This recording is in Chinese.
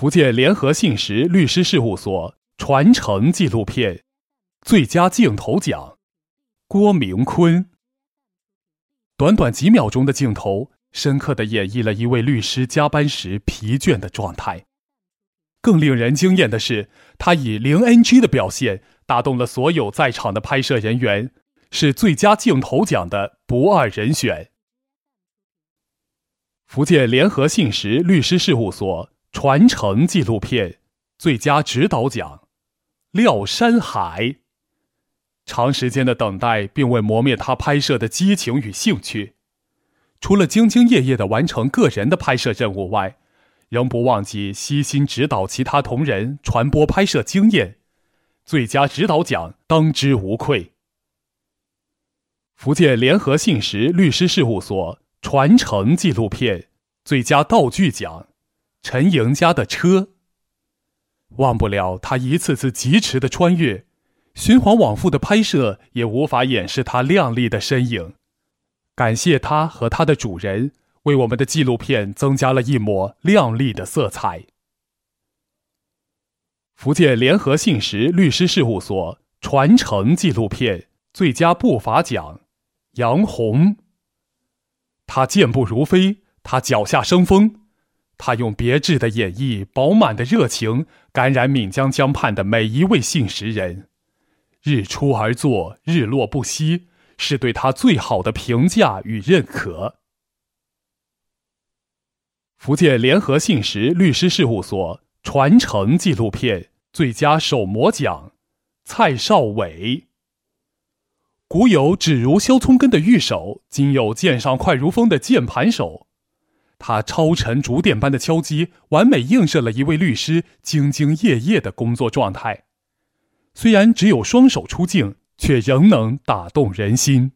福建联合信实律师事务所传承纪录片最佳镜头奖，郭明坤。短短几秒钟的镜头，深刻的演绎了一位律师加班时疲倦的状态。更令人惊艳的是，他以零 NG 的表现打动了所有在场的拍摄人员，是最佳镜头奖的不二人选。福建联合信实律师事务所传承纪录片最佳指导奖，廖山海。长时间的等待并未磨灭他拍摄的激情与兴趣，除了兢兢业业的完成个人的拍摄任务外，仍不忘记悉心指导其他同仁传播拍摄经验，最佳指导奖当之无愧。福建联合信实律师事务所传承纪录片最佳道具奖，陈莹家的车。忘不了他一次次疾驰的穿越。循环往复的拍摄也无法掩饰他靓丽的身影。感谢他和他的主人，为我们的纪录片增加了一抹亮丽的色彩。福建联合信实律师事务所传承纪录片最佳步伐奖，杨红。他健步如飞，他脚下生风，他用别致的演绎、饱满的热情，感染闽江江畔的每一位信实人。日出而作，日落不息，是对他最好的评价与认可。福建联合信实律师事务所传承纪录片最佳手模奖，蔡少伟。古有指如削葱根的玉手，今有剑上快如风的键盘手。他超沉竹点般的敲击，完美映射了一位律师兢兢业业的工作状态。虽然只有双手出镜，却仍能打动人心。